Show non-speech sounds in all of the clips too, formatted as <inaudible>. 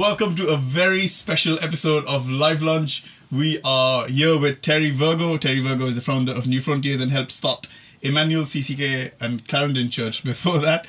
welcome to a very special episode of Live Lunch. We are here with Terry Virgo. Terry Virgo is the founder of New Frontiers and helped start Emmanuel CCK and Clarendon Church <laughs> before that.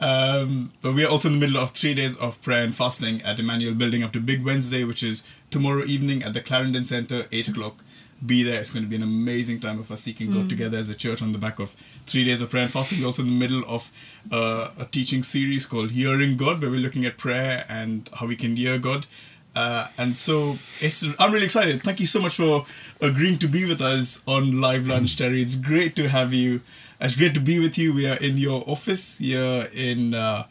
Um, but we are also in the middle of three days of prayer and fasting at Emmanuel, building up to Big Wednesday, which is tomorrow evening at the Clarendon Center, 8 o'clock. Be there. It's going to be an amazing time of us seeking God together as a church on the back of three days of prayer and fasting. We're also in the middle of uh, a teaching series called Hearing God, where we're looking at prayer and how we can hear God. Uh, and so it's I'm really excited. Thank you so much for agreeing to be with us on Live Lunch, Terry. It's great to have you. It's great to be with you. We are in your office here in uh,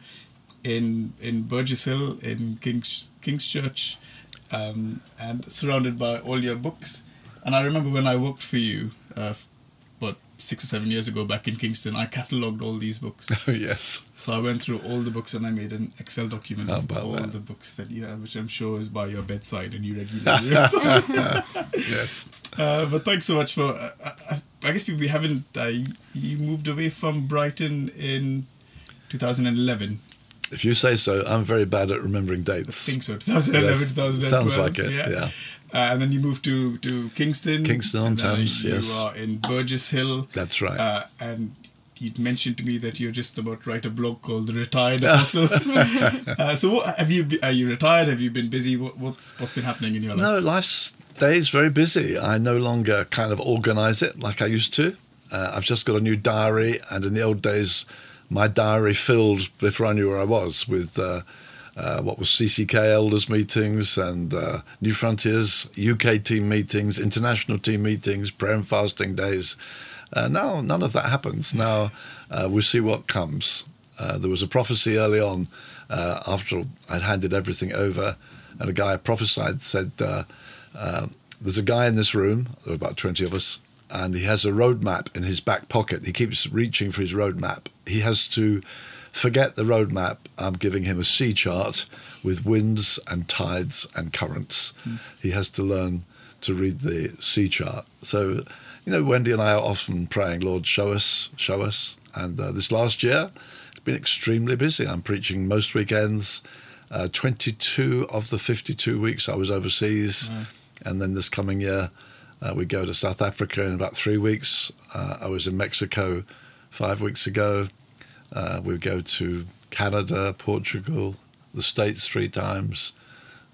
in in Burgess Hill in King's King's Church, um, and surrounded by all your books. And I remember when I worked for you, uh, what six or seven years ago back in Kingston, I catalogued all these books. <laughs> Oh yes. So I went through all the books and I made an Excel document of all that? the books that you have, which I'm sure is by your bedside and you regularly. <laughs> Yes. <laughs> uh, but thanks so much for. Uh, I, I guess we haven't. Uh, you moved away from Brighton in 2011. If you say so, I'm very bad at remembering dates. I think so. 2011, Yes, 2012. sounds like it, yeah. Uh, and then you moved to, to Kingston. Kingston on and then Thames, you yes. are in Burgess Hill. That's right. Uh, and you'd mentioned to me that you're just about to write a blog called The Retired <laughs> Apostle. <laughs> uh, so what, have you be- are you retired? Have you been busy? What, what's what's been happening in your life? No, life's days very busy. I no longer kind of organise it like I used to. Uh, I've just got a new diary, and in the old days, my diary filled before I knew where I was with uh, uh, what was CCK elders meetings and uh, New Frontiers UK team meetings, international team meetings, prayer and fasting days. Uh, now none of that happens. Now uh, we'll see what comes. Uh, there was a prophecy early on uh, after I'd handed everything over, and a guy prophesied said, "There's a guy in this room. There were about twenty of us, and he has a roadmap in his back pocket. He keeps reaching for his roadmap. He has to." Forget the roadmap. I'm giving him a sea chart with winds and tides and currents. He has to learn to read the sea chart. So, you know, Wendy and I are often praying, Lord, show us, show us. And uh, this last year, it's been extremely busy. I'm preaching most weekends. Uh, 22 of the 52 weeks I was overseas. And then this coming year, uh, we go to South Africa in about three weeks. Uh, I was in Mexico five weeks ago. Uh, we go to Canada, Portugal, the States three times,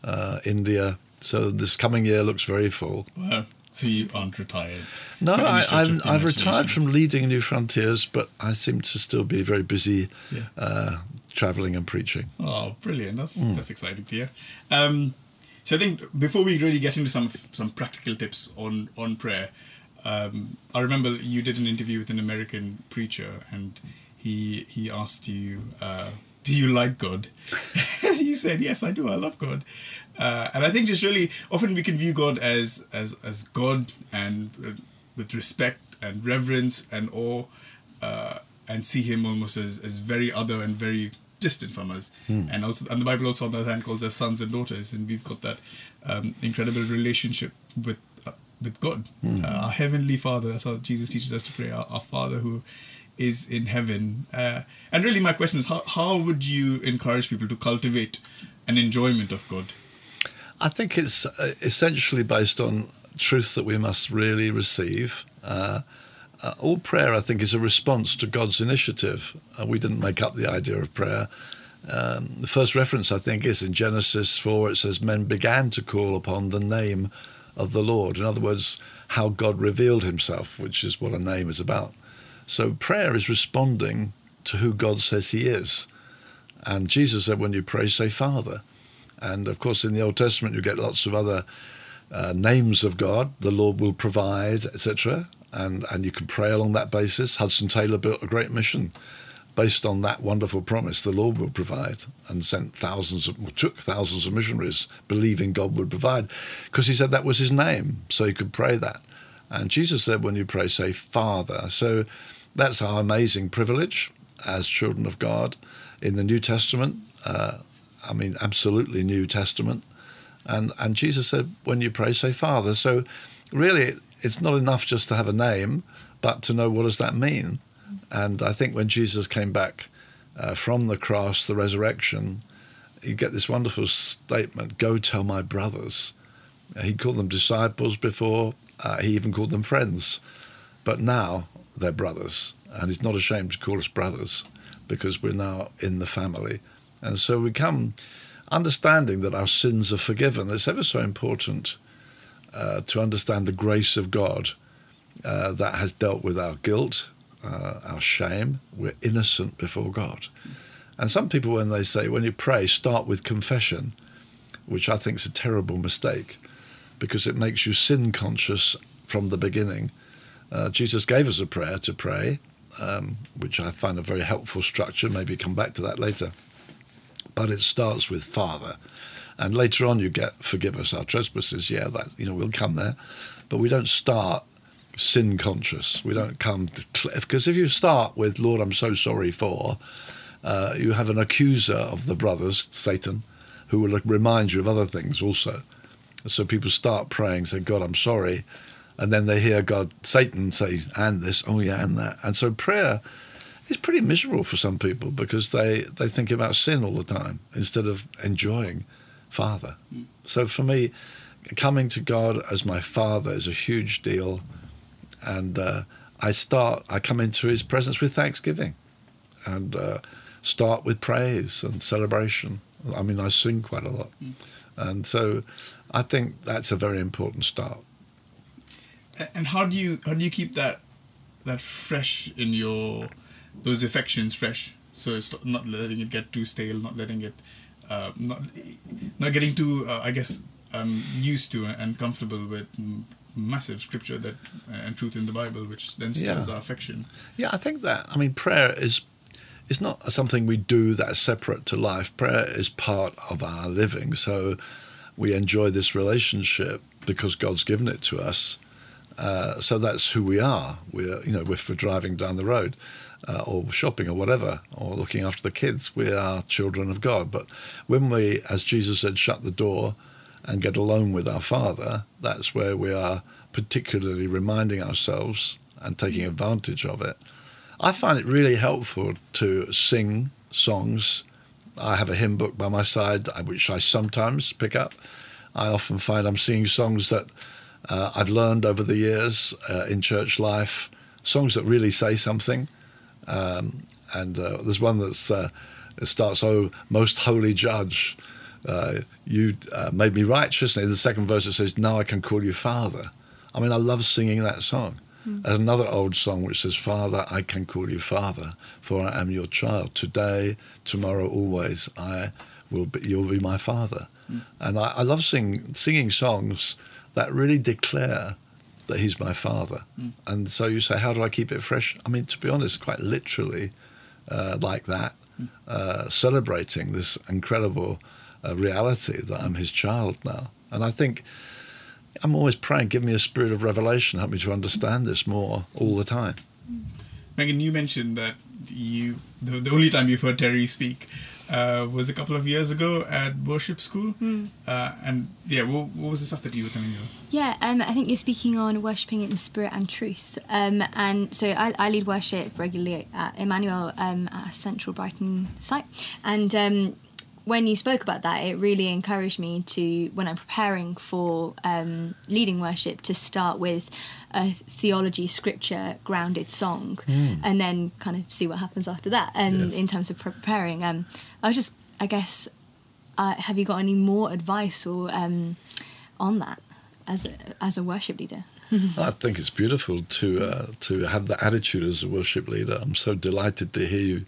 uh, India. So this coming year looks very full. Wow. So you aren't retired? No, I, I'm, I've retired from leading New Frontiers, but I seem to still be very busy Yeah. uh, traveling and preaching. Oh, brilliant! That's Hmm. that's exciting to hear. Um, so I think before we really get into some some practical tips on on prayer, um, I remember you did an interview with an American preacher, and he he asked you, uh, "Do you like God?" <laughs> and you said, "Yes, I do. I love God." Uh, and I think just really often we can view God as as as God and uh, with respect and reverence and awe, uh, and see Him almost as, as very other and very distant from us. And also, and the Bible also on the other hand calls us sons and daughters, and we've got that um, incredible relationship with uh, with God, uh, our heavenly Father. That's how Jesus teaches us to pray. Our, our Father who is in heaven. Uh, and really, my question is, how how would you encourage people to cultivate an enjoyment of God? I think it's uh, essentially based on truth that we must really receive. Uh, uh, all prayer, I think, is a response to God's initiative. Uh, we didn't make up the idea of prayer. Um, the first reference, I think, is in Genesis 4. It says, Men began to call upon the name of the Lord. In other words, how God revealed himself, which is what a name is about. So prayer is responding to who God says he is. And Jesus said, When you pray, say Father. And of course, in the Old Testament, you get lots of other uh, names of God. The Lord will provide, etc. And and you can pray along that basis. Hudson Taylor built a great mission based on that wonderful promise. The Lord will provide, and sent thousands of well, took thousands of missionaries believing God would provide, because He said that was His name, so you could pray that. And Jesus said, when you pray, say Father. So that's our amazing privilege as children of God in the New Testament. Uh, I mean, absolutely New Testament. And and Jesus said, when you pray, say Father. So really, it's not enough just to have a name, but to know what does that mean. And I think when Jesus came back uh, from the cross, the resurrection, you get this wonderful statement go tell my brothers. He called them disciples before, uh, he even called them friends. But now they're brothers, and he's not ashamed to call us brothers because we're now in the family. And so we come understanding that our sins are forgiven. It's ever so important uh, to understand the grace of God uh, that has dealt with our guilt, uh, our shame. We're innocent before God. And some people, when they say, when you pray, start with confession, which I think is a terrible mistake because it makes you sin conscious from the beginning. Uh, Jesus gave us a prayer to pray, um, which I find a very helpful structure. Maybe come back to that later. But it starts with Father. And later on, you get forgive us our trespasses. Yeah, that you know we'll come there, but we don't start sin conscious. We don't come because if you start with Lord, I'm so sorry for, uh, you have an accuser of the brothers, Satan, who will remind you of other things also. So people start praying, say, God, I'm sorry, and then they hear God, Satan say, and this, oh yeah, and that, and so prayer is pretty miserable for some people because they they think about sin all the time instead of enjoying Father. Mm. So for me, coming to God as my Father is a huge deal, and uh, I start. I come into His presence with thanksgiving, and uh, start with praise and celebration. I mean, I sing quite a lot, mm. and so I think that's a very important start. And how do you how do you keep that that fresh in your those affections fresh? So it's not letting it get too stale, not letting it uh, not not getting too uh, I guess um, used to and comfortable with massive scripture that uh, and truth in the Bible, which then stirs yeah. our affection. Yeah, I think that. I mean, prayer is is not something we do that's separate to life. Prayer is part of our living. So we enjoy this relationship because God's given it to us. Uh, so that's who we are. We're, you know, we're driving down the road, uh, or shopping or whatever, or looking after the kids. We are children of God. But when we, as Jesus said, shut the door and get alone with our Father, that's where we are particularly reminding ourselves and taking advantage of it. I find it really helpful to sing songs. I have a hymn book by my side, which I sometimes pick up. I often find I'm singing songs that uh, I've learned over the years uh, in church life, songs that really say something. Um, and uh, there's one that uh, starts, "Oh, most holy Judge, uh, you uh, made me righteous." And in the second verse it says, "Now I can call you Father." I mean, I love singing that song. Mm. There's another old song which says, "Father, I can call you Father, for I am your child. Today, tomorrow, always, I will be. You'll be my Father." Mm. And I, I love sing, singing songs that really declare that he's my father. Mm. And so you say, how do I keep it fresh? I mean, to be honest, quite literally, uh, like that, mm. uh, celebrating this incredible uh, reality that I'm his child now. And I think I'm always praying, give me a spirit of revelation, help me to understand this more all the time. Megan, you mentioned that you the, the only time you've heard Terry speak uh, was a couple of years ago at worship school. Mm. Uh, and yeah, what, what, was the stuff that you were telling me? about? Yeah, um, I think you're speaking on worshipping in spirit and truth. Um, and so I, I, lead worship regularly at Emmanuel um, at a Central Brighton site. And um, when you spoke about that, it really encouraged me to, when I'm preparing for um, leading worship, to start with a theology, scripture grounded song, mm. and then kind of see what happens after that. And yes. in terms of preparing, um, I was just, I guess, uh, have you got any more advice or um, on that as a, as a worship leader? <laughs> I think it's beautiful to uh, to have that attitude as a worship leader. I'm so delighted to hear you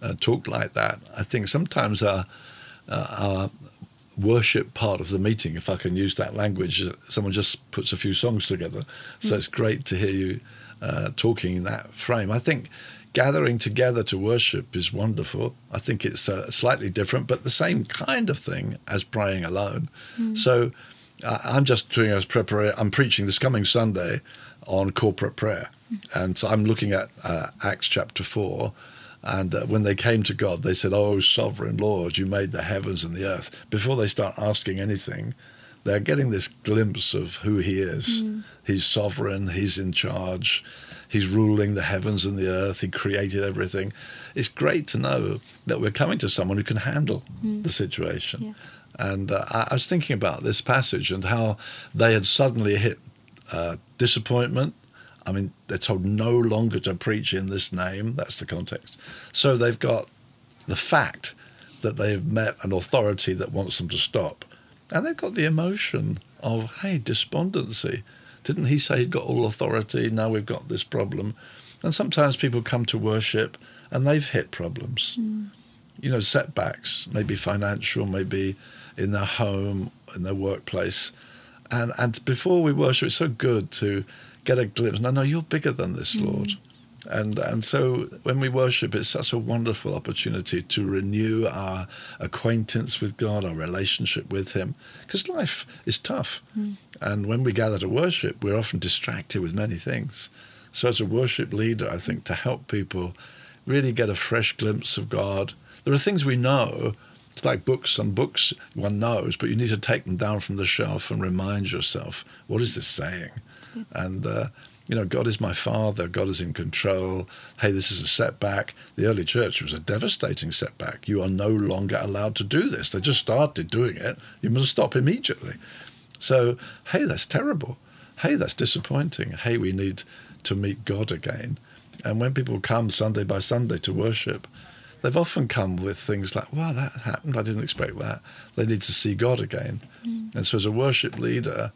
uh, talk like that. I think sometimes our uh, our worship part of the meeting, if I can use that language. Someone just puts a few songs together. So mm. it's great to hear you uh, talking in that frame. I think gathering together to worship is wonderful. I think it's uh, slightly different, but the same kind of thing as praying alone. Mm. So uh, I'm just doing a preparation. I'm preaching this coming Sunday on corporate prayer. Mm. And so I'm looking at uh, Acts chapter 4 and uh, when they came to God, they said, Oh, sovereign Lord, you made the heavens and the earth. Before they start asking anything, they're getting this glimpse of who He is. Mm. He's sovereign, He's in charge, He's ruling the heavens and the earth. He created everything. It's great to know that we're coming to someone who can handle the situation. Yeah. And uh, I, I was thinking about this passage and how they had suddenly hit uh, disappointment. I mean, they're told no longer to preach in this name. That's the context. So they've got the fact that they've met an authority that wants them to stop. And they've got the emotion of, hey, despondency. Didn't he say he'd got all authority? Now we've got this problem. And sometimes people come to worship and they've hit problems. Hmm. You know, setbacks, maybe financial, maybe in their home, in their workplace. And and before we worship, it's so good to get a glimpse. No, no, you're bigger than this, mm. Lord. And and so when we worship, it's such a wonderful opportunity to renew our acquaintance with God, our relationship with Him, because life is tough. Mm. And when we gather to worship, we're often distracted with many things. So as a worship leader, I think to help people really get a fresh glimpse of God, there are things we know. It's like books. Some books one knows, but you need to take them down from the shelf and remind yourself, what is this saying? And uh, you know, God is my Father. God is in control. Hey, this is a setback. The early church was a devastating setback. You are no longer allowed to do this. They just started doing it. You must stop immediately. So, hey, that's terrible. Hey, that's disappointing. Hey, we need to meet God again. And when people come Sunday by Sunday to worship, they've often come with things like, wow, that happened. I didn't expect that. They need to see God again. And so, as a worship leader,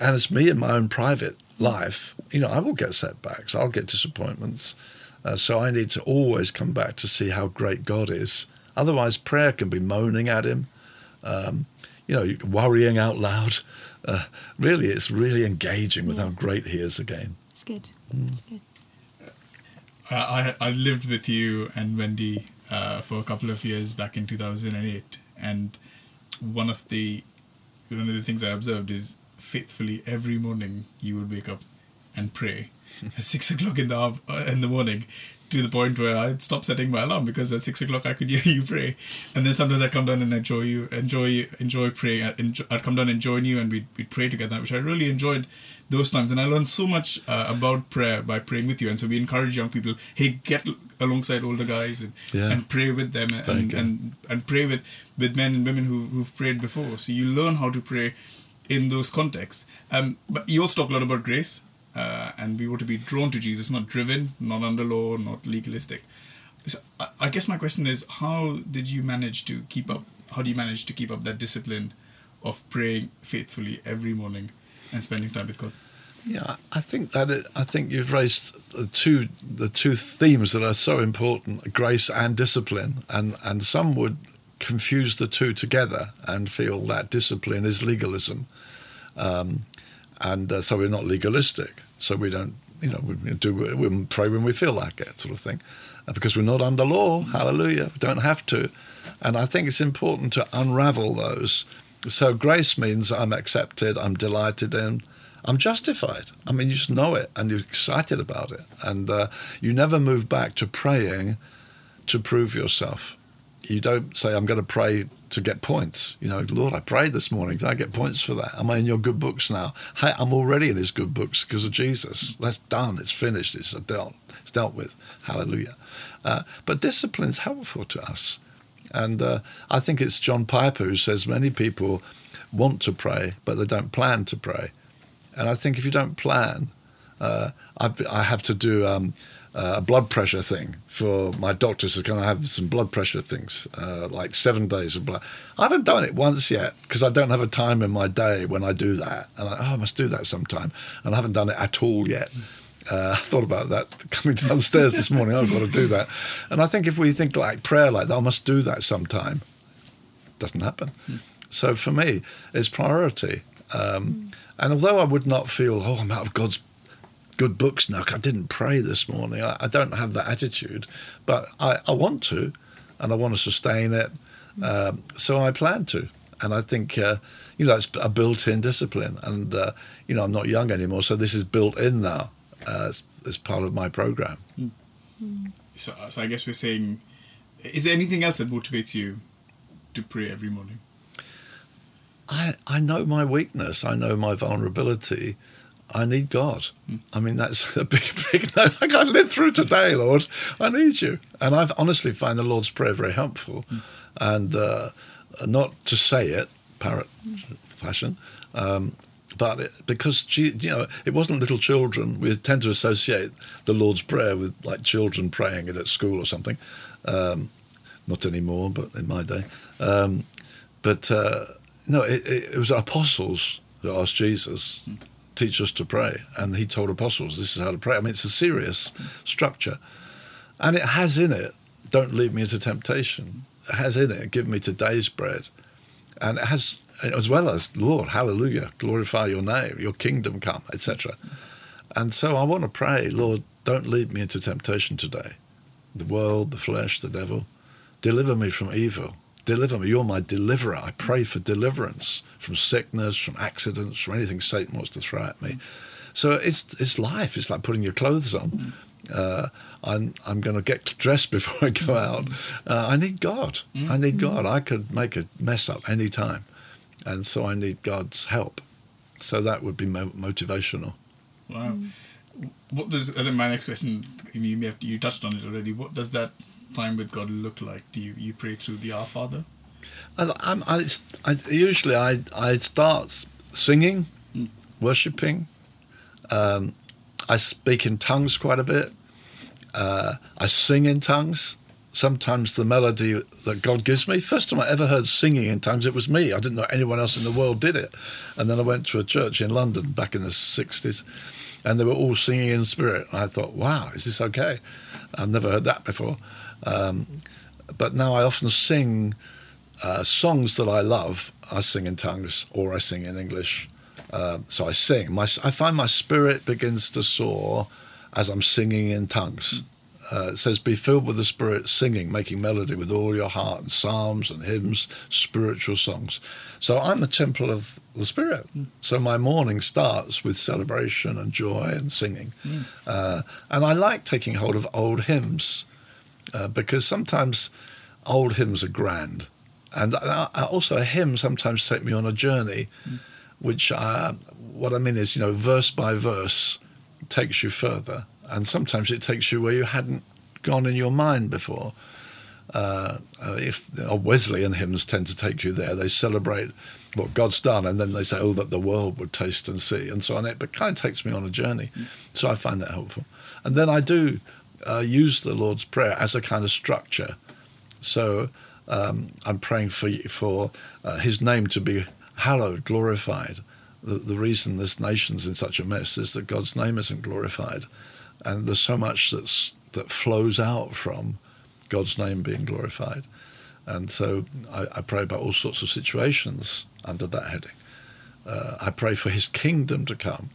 and it's me in my own private life, you know, I will get setbacks, I'll get disappointments. Uh, so I need to always come back to see how great God is. Otherwise, prayer can be moaning at Him, um, you know, worrying out loud. Uh, really, it's really engaging with Yeah. how great He is again. It's good. Mm. It's good. I, I I lived with you and Wendy uh, for a couple of years back in 2008, and one of the one of the things I observed is faithfully every morning you would wake up and pray at six <laughs> o'clock in the uh, in the morning, to the point where I'd stop setting my alarm because at six o'clock I could <laughs> hear you pray, and then sometimes I'd come down and enjoy you, enjoy enjoy praying. I'd, enjoy, I'd come down and join you, and we'd we'd pray together, which I really enjoyed those times, and I learned so much uh, about prayer by praying with you, and so we encourage young people, hey, get alongside older guys and, Yeah. and pray with them, Very and, and and pray with with men and women who who've prayed before, so you learn how to pray in those contexts. Um, but you also talk a lot about grace, uh, and we were to be drawn to Jesus, not driven, not under law, not legalistic. So I, guess my question is, how did you manage to keep up? How do you manage to keep up that discipline of praying faithfully every morning and spending time with God? Yeah, I think that it, I think you've raised the two the two themes that are so important: grace and discipline, and and some would confuse the two together and feel that discipline is legalism, um, and uh, so we're not legalistic. So we don't, you know, we do we pray when we feel like it, sort of thing, uh, because we're not under law. Hallelujah, we don't have to, and I think it's important to unravel those. So grace means I'm accepted, I'm delighted in. I'm justified. I mean, you just know it and you're excited about it. And uh, you never move back to praying to prove yourself. You don't say, I'm going to pray to get points. You know, Lord, I prayed this morning. Did I get points for that? Am I in your good books now? Hey, I'm already in his good books because of Jesus. That's done. It's finished. It's dealt. It's dealt with. Hallelujah. Uh, but discipline is helpful to us. And uh, I think it's John Piper who says many people want to pray, but they don't plan to pray. And I think if you don't plan, uh, I've, I have to do um, a blood pressure thing for my doctor says, can I have some blood pressure things, uh, like seven days of blood. I haven't done it once yet because I don't have a time in my day when I do that. And I, oh, I must do that sometime. And I haven't done it at all yet. Uh, <laughs> I thought about that <laughs> coming downstairs this morning. I've got to do that. And I think if we think like prayer like that, I must do that sometime. Doesn't happen. So for me, it's priority. Um, and although I would not feel, oh, I'm out of God's good books now, I didn't pray this morning, I, I don't have that attitude. But I, I want to, and I want to sustain it. Um, so I plan to. And I think, uh, you know, it's a built in discipline. And, uh, you know, I'm not young anymore, so this is built in now uh, as, as part of my program. So, so I guess we're saying, is there anything else that motivates you to pray every morning? I, I know my weakness. I know my vulnerability. I need God. I mean, that's <laughs> a big, big no. I can't live through today, Lord. I need you. And I've honestly found the Lord's Prayer very helpful. And uh, not to say it, parrot fashion, um, but it, because, you know, it wasn't little children. We tend to associate the Lord's Prayer with like children praying it at school or something. Um, not anymore, but in my day. Um, but uh, no, it, it, was apostles who asked Jesus, teach us to pray. And he told apostles, this is how to pray. I mean, it's a serious structure. And it has in it, don't lead me into temptation. It has in it, give me today's bread. And it has, as well as, Lord, hallelujah, glorify your name, your kingdom come, etc. And so I want to pray, Lord, don't lead me into temptation today. The world, the flesh, the devil. Deliver me from evil. Deliver me. You're my deliverer. I pray for deliverance from sickness, from accidents, from anything Satan wants to throw at me. So it's it's life. It's like putting your clothes on. Uh, I'm I'm going to get dressed <laughs> before I go out. Uh, I need God. I need God. I could make a mess up any time, and so I need God's help. So that would be mo- motivational. Wow. What does? And then my next question. You may have you touched on it already. What does that time with God look like? Do you, you pray through the Our Father? I, I'm, I, I, usually I, I start singing, mm. worshipping. Um, I speak in tongues quite a bit. Uh, I sing in tongues. Sometimes the melody that God gives me. First time I ever heard singing in tongues, it was me. I didn't know anyone else in the world did it. And then I went to a church in London back in the 60s, and they were all singing in spirit. And I thought, wow, is this okay? I've never heard that before. Um, but now I often sing uh, songs that I love. I sing in tongues or I sing in English. Uh, so I sing. My, I find my spirit begins to soar as I'm singing in tongues. Uh, it says, Be filled with the Spirit, singing, making melody with all your heart, and psalms and hymns, spiritual songs. So I'm the temple of the Spirit. Mm. So my morning starts with celebration and joy and singing. Mm. Uh, and I like taking hold of old hymns uh, because sometimes old hymns are grand. And I, I also, a hymn sometimes take me on a journey, mm. which uh, what I mean is, you know, verse by verse takes you further. And sometimes it takes you where you hadn't gone in your mind before. Uh, uh if Wesleyan hymns tend to take you there, they celebrate what God's done, and then they say, "Oh, that the world would taste and see," and so on. It but kind of takes me on a journey, so I find that helpful. And then I do uh, use the Lord's Prayer as a kind of structure. So um, I'm praying for for uh, His name to be hallowed, glorified. The, the, reason this nation's in such a mess is that God's name isn't glorified, and there's so much that's that flows out from God's name being glorified. And so I, I pray about all sorts of situations under that heading. Uh, I pray for His kingdom to come,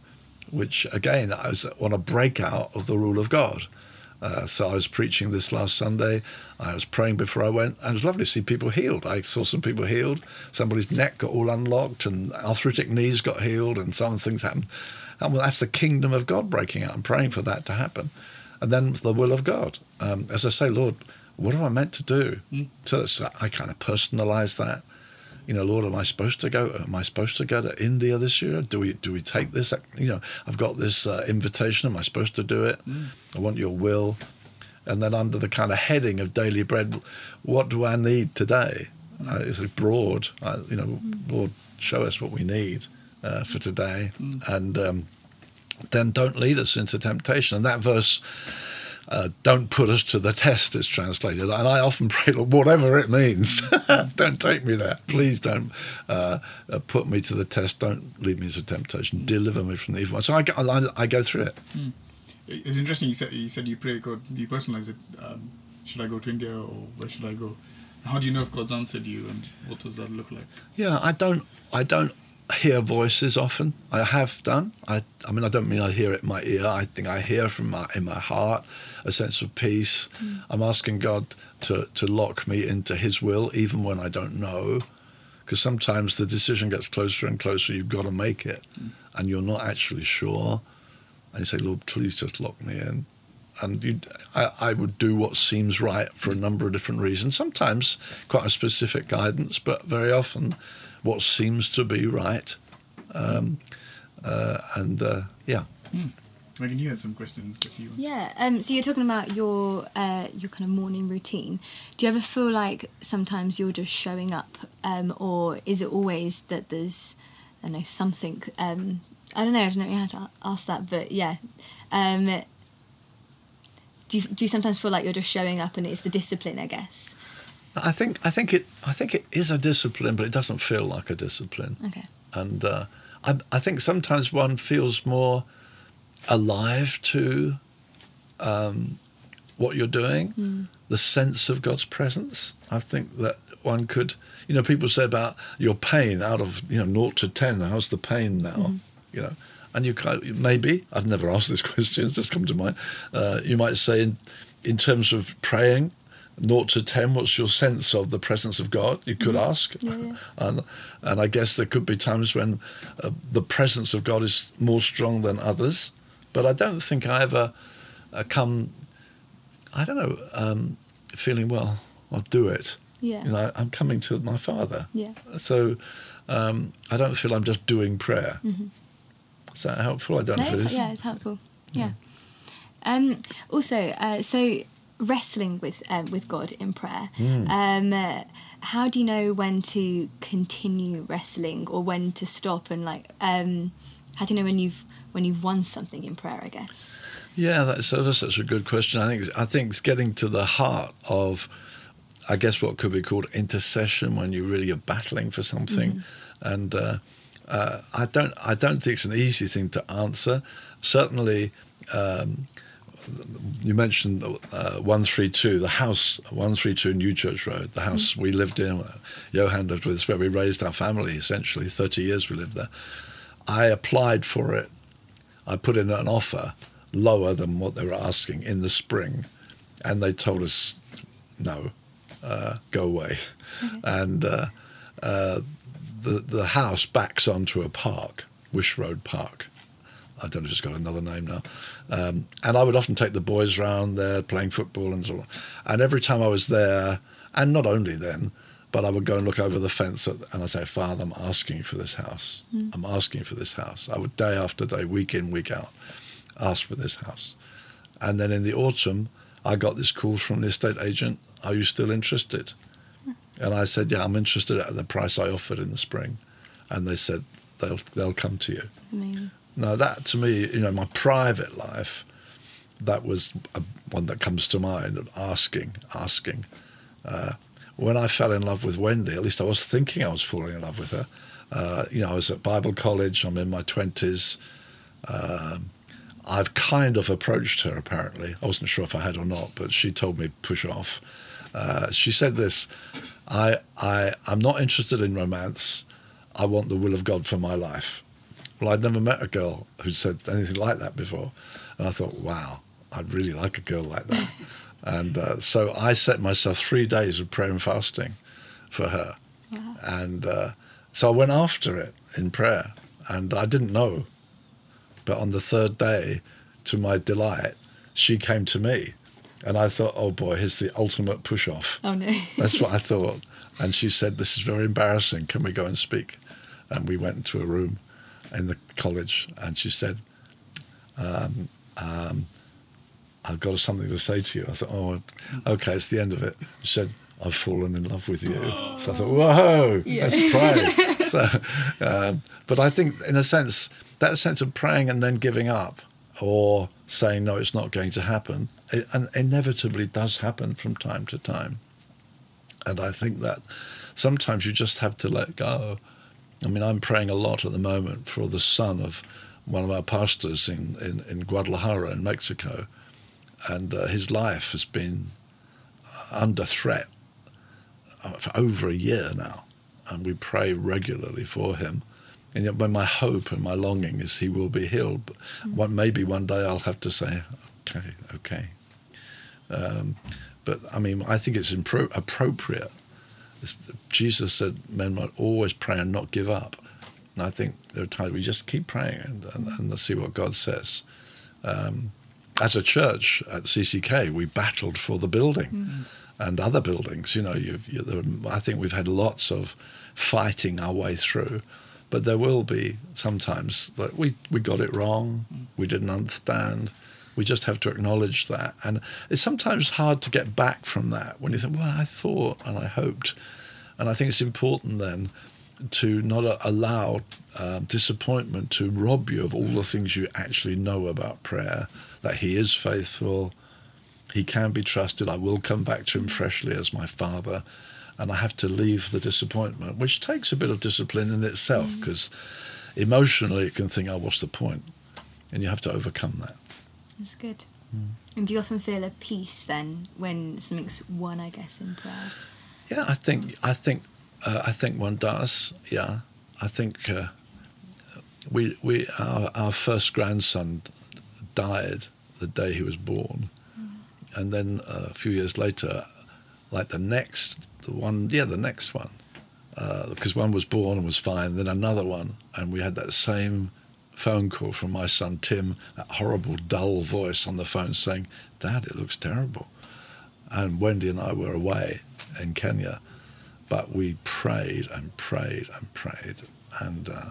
which again I want to break out of the rule of God. Uh, so I was preaching this last Sunday. I was praying before I went, and it was lovely to see people healed. I saw some people healed. Somebody's neck got all unlocked, and arthritic knees got healed, and some things happened. And well, that's the kingdom of God breaking out. I'm praying for that to happen, and then the will of God. Um, as I say, Lord, what am I meant to do? Mm. So I kind of personalize that you know, Lord, am I supposed to go? Am I supposed to go to India this year? Do we do we take this? You know, I've got this uh, invitation. Am I supposed to do it? Mm. I want your will. And then under the kind of heading of daily bread, what do I need today? Mm. Uh, it's a broad. Uh, you know, Lord, show us what we need uh, for today, mm. and um, then don't lead us into temptation. And that verse uh, don't put us to the test, it's translated. And I often <laughs> pray, Lord, whatever it means, <laughs> don't take me there. Please don't uh, uh, put me to the test. Don't lead me into temptation. Deliver me from the evil one. So I, I, I go through it. Mm. It's interesting. You said you said you pray God, you personalize it. Um, should I go to India or where should I go? How do you know if God's answered you, and what does that look like? Yeah, I don't. I don't hear voices often. I have done. I, I mean, I don't mean I hear it in my ear. I think I hear from my in my heart a sense of peace. Mm. I'm asking God to to lock me into His will, even when I don't know, because sometimes the decision gets closer and closer. You've got to make it, mm. and you're not actually sure. And you say, Lord, please just lock me in. And I, I would do what seems right for a number of different reasons. Sometimes quite a specific guidance, but very often what seems to be right. Um, uh, and uh, yeah. Megan, you had some questions that you. Yeah. Um, so you're talking about your uh, your kind of morning routine. Do you ever feel like sometimes you're just showing up, um, or is it always that there's, I don't know, something? Um, I don't know. I don't know how to ask that, but yeah. Um, do you, do you sometimes feel like you're just showing up and it's the discipline? I guess. I think I think it I think it is a discipline, but it doesn't feel like a discipline. Okay. and uh, I, I think sometimes one feels more alive to um, what you're doing, the sense of God's presence. I think that one could, you know, people say about your pain out of you know naught to ten. How's the pain now? You know, and you kind maybe I've never asked this <laughs> question. It's just come to mind. Uh, you might say in in terms of praying. Naught to ten, what's your sense of the presence of God? You could ask, Yeah, yeah. <laughs> and and I guess there could be times when uh, the presence of God is more strong than others, but I don't think I ever uh, come. I don't know, um, feeling well. I'll do it. Yeah. You know, I'm coming to my Father. Yeah. So um, I don't feel I'm just doing prayer. Is that helpful? I don't No, know if it's, yeah, it's helpful. Yeah. Um, also, uh, so wrestling with um, with God in prayer. Hmm. Um, uh, how do you know when to continue wrestling or when to stop? And like, um, how do you know when you've when you've won something in prayer? I guess. Yeah, that's, that's such a good question. I think it's- I think it's getting to the heart of, I guess, what could be called intercession when you really are battling for something, and uh, uh, I don't I don't think it's an easy thing to answer. Certainly, um, you mentioned uh, one three two, the house one three two New Church Road, the house we lived in. uh, Johan lived with us, where we raised our family. Essentially, thirty years we lived there. I applied for it. I put in an offer lower than what they were asking in the spring, and they told us no, uh, go away. And uh, uh, the the house backs onto a park, Wish Road Park. I don't know if it's got another name now. Um, and I would often take the boys round there playing football and so on. And every time I was there, and not only then, but I would go and look over the fence at, and I'd say, Father, I'm asking for this house. I'm asking for this house. I would day after day, week in, week out, ask for this house. And then in the autumn, I got this call from the estate agent, Are you still interested? And I said, Yeah, I'm interested at the price I offered in the spring. And they said, They'll, they'll come to you. Amazing. Now that to me, you know, my private life, that was a, one that comes to mind. Of asking, asking. Uh, when I fell in love with Wendy, at least I was thinking I was falling in love with her. Uh, you know, I was at Bible college. I'm in my twenties. Um, I've kind of approached her. Apparently, I wasn't sure if I had or not, but she told me push off. Uh, she said this: I, I, I'm not interested in romance. I want the will of God for my life. Well, I'd never met a girl who said anything like that before. And I thought, wow, I'd really like a girl like that. <laughs> and uh, so I set myself three days of prayer and fasting for her. Wow. And uh, so I went after it in prayer. And I didn't know. But on the third day, to my delight, she came to me. And I thought, oh boy, here's the ultimate push off. Oh no. <laughs> That's what I thought. And she said, This is very embarrassing. Can we go and speak? And we went into a room in the college, and she said, um, um, I've got something to say to you. I thought, Oh, okay, it's the end of it. She said, I've fallen in love with you. So I thought, Whoa, let's pray. so, um, but I think, in a sense, that sense of praying and then giving up or saying, No, it's not going to happen, it, and inevitably does happen from time to time. And I think that sometimes you just have to let go. I mean, I'm praying a lot at the moment for the son of one of our pastors in, in, in Guadalajara in Mexico. And uh, his life has been under threat for over a year now. And we pray regularly for him. And yet, my hope and my longing is he will be healed, but one, maybe one day I'll have to say, okay, okay. Um, but I mean, I think it's impro- appropriate. It's, Jesus said men might always pray and not give up. And I think there are times we just keep praying and, and, and let's see what God says. Um, as a church at CCK, we battled for the building mm. and other buildings. You know, you've, you, there, I think we've had lots of fighting our way through. But there will be sometimes that we, we got it wrong, mm. we didn't understand. We just have to acknowledge that. And it's sometimes hard to get back from that when you think, well, I thought and I hoped. And I think it's important then to not uh, allow um, disappointment to rob you of all the things you actually know about prayer, that He is faithful, He can be trusted, I will come back to Him freshly as my Father, and I have to leave the disappointment, which takes a bit of discipline in itself because emotionally it can think, oh, what's the point? And you have to overcome that. That's good. And do you often feel a peace then when something's won, I guess, in prayer? Yeah, I think I think uh, I think one does. Yeah, I think uh, we we our, our first grandson died the day he was born, and then uh, a few years later, like the next the one yeah the next one, because one was born and was fine, then another one, and we had that same phone call from my son Tim, that horrible dull voice on the phone saying, "Dad, it looks terrible," and Wendy and I were away in Kenya but we prayed and prayed and prayed, and uh,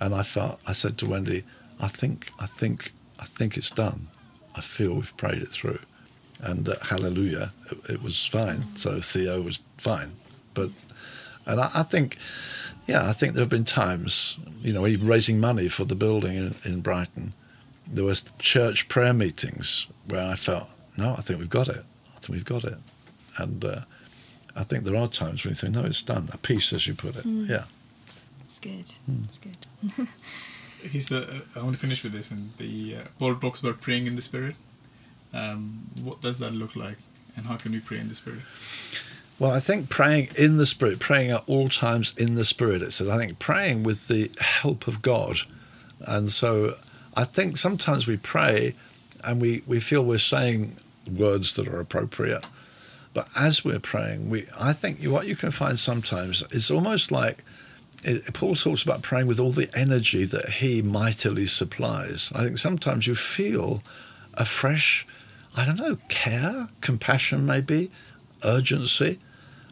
and I felt I said to Wendy, I think I think I think it's done. I feel we've prayed it through, and uh, hallelujah, it, it, was fine. So Theo was fine, but and I, I, think. Yeah, I think there have been times, you know, even raising money for the building in, in Brighton, there was church prayer meetings where I felt, no, I think we've got it. I think we've got it, and uh, I think there are times when you think, no, it's done. A peace, as you put it. Mm. Yeah. It's good. Mm. It's good. <laughs> He's, uh, I want to finish with this. And the uh, Paul talks about praying in the Spirit. Um, what does that look like, and how can we pray in the Spirit? Well, I think praying in the Spirit, praying at all times in the Spirit, it says, I think praying with the help of God. And so I think sometimes we pray and we, we feel we're saying words that are appropriate. But as we're praying, we I think what you can find sometimes is almost like it, Paul talks about praying with all the energy that he mightily supplies. I think sometimes you feel a fresh, I don't know, care, compassion, maybe, urgency.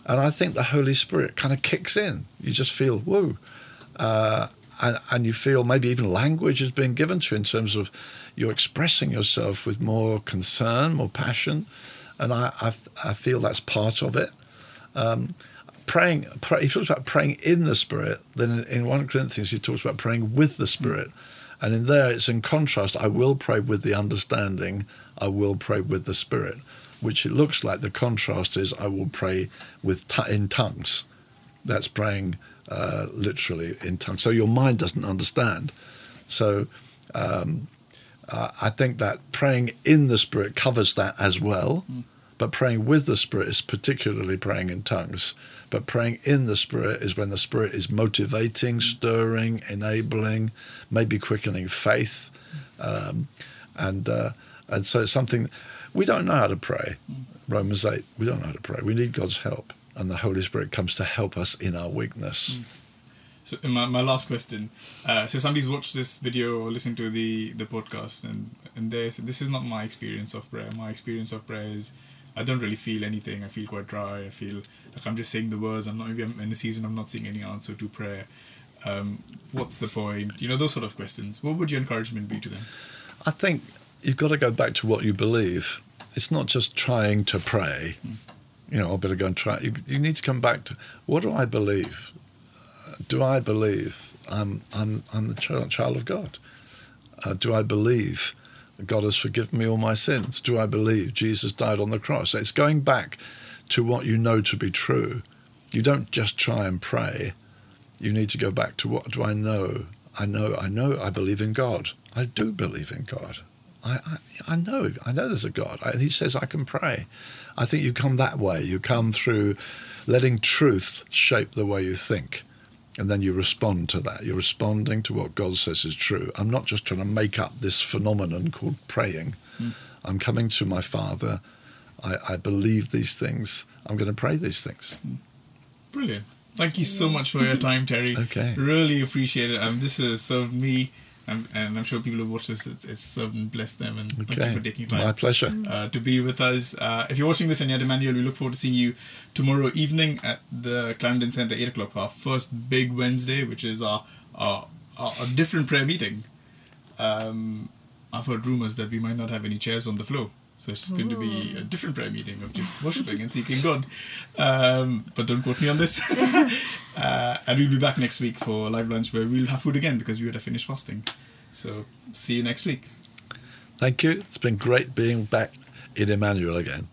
And I think the Holy Spirit kind of kicks in. You just feel, whoa. Uh, and, and you feel maybe even language has been given to you in terms of you're expressing yourself with more concern, more passion and I, I, I feel that's part of it. Um, praying, pray, he talks about praying in the Spirit. Then in, 1 Corinthians, he talks about praying with the Spirit. And in there, it's in contrast. I will pray with the understanding. I will pray with the Spirit, which it looks like the contrast is I will pray with t- in tongues. That's praying uh, literally in tongues. So your mind doesn't understand. So um, uh, I think that praying in the Spirit covers that as well. Mm. But praying with the Spirit is particularly praying in tongues. But praying in the Spirit is when the Spirit is motivating, stirring, enabling, maybe quickening faith. Um, and, uh, and so it's something we don't know how to pray. Romans 8, we don't know how to pray. We need God's help. And the Holy Spirit comes to help us in our weakness. Mm. So my, my last question. Uh, so somebody's watched this video or listened to the, the podcast and, and they said, this is not my experience of prayer. My experience of prayer is I don't really feel anything. I feel quite dry. I feel like I'm just saying the words. I'm not, maybe I'm in a season I'm not seeing any answer to prayer. Um, what's the point? You know, those sort of questions. What would your encouragement be to them? I think you've got to go back to what you believe. It's not just trying to pray. Mm. You know, I better go and try. You, you need to come back to what do I believe? do I believe I'm, I'm, I'm the child, child of God? Uh, do I believe God has forgiven me all my sins? Do I believe Jesus died on the cross? It's going back to what you know to be true. You don't just try and pray. You need to go back to what do I know? I know, I know, I believe in God. I do believe in God. I, I, I know, I know there's a God. And He says I can pray. I think you come that way. You come through letting truth shape the way you think and then you respond to that. You're responding to what God says is true. I'm not just trying to make up this phenomenon called praying. Mm. I'm coming to my Father. I, I, believe these things. I'm going to pray these things. Hmm. Brilliant. Thank you so much for your <laughs> time, Terry. okay. Really appreciate it. Um, this has served me and, and I'm sure people who watch this, it's, it's served and blessed them. And thank you for taking time My pleasure. uh, to be with us. Uh, if you're watching this and you're Emmanuel, we look forward to seeing you tomorrow evening at the Clarendon Centre, 8 o'clock, for our first big Wednesday, which is our, our, our, a different prayer meeting. Um, I've heard rumours that we might not have any chairs on the floor. So it's going to be a different prayer meeting of just worshipping and seeking God. Um, but don't quote me on this. <laughs> uh, and we'll be back next week for live lunch where we'll have food again because we would have finished fasting. So see you next week. Thank you. It's been great being back in Emmanuel again.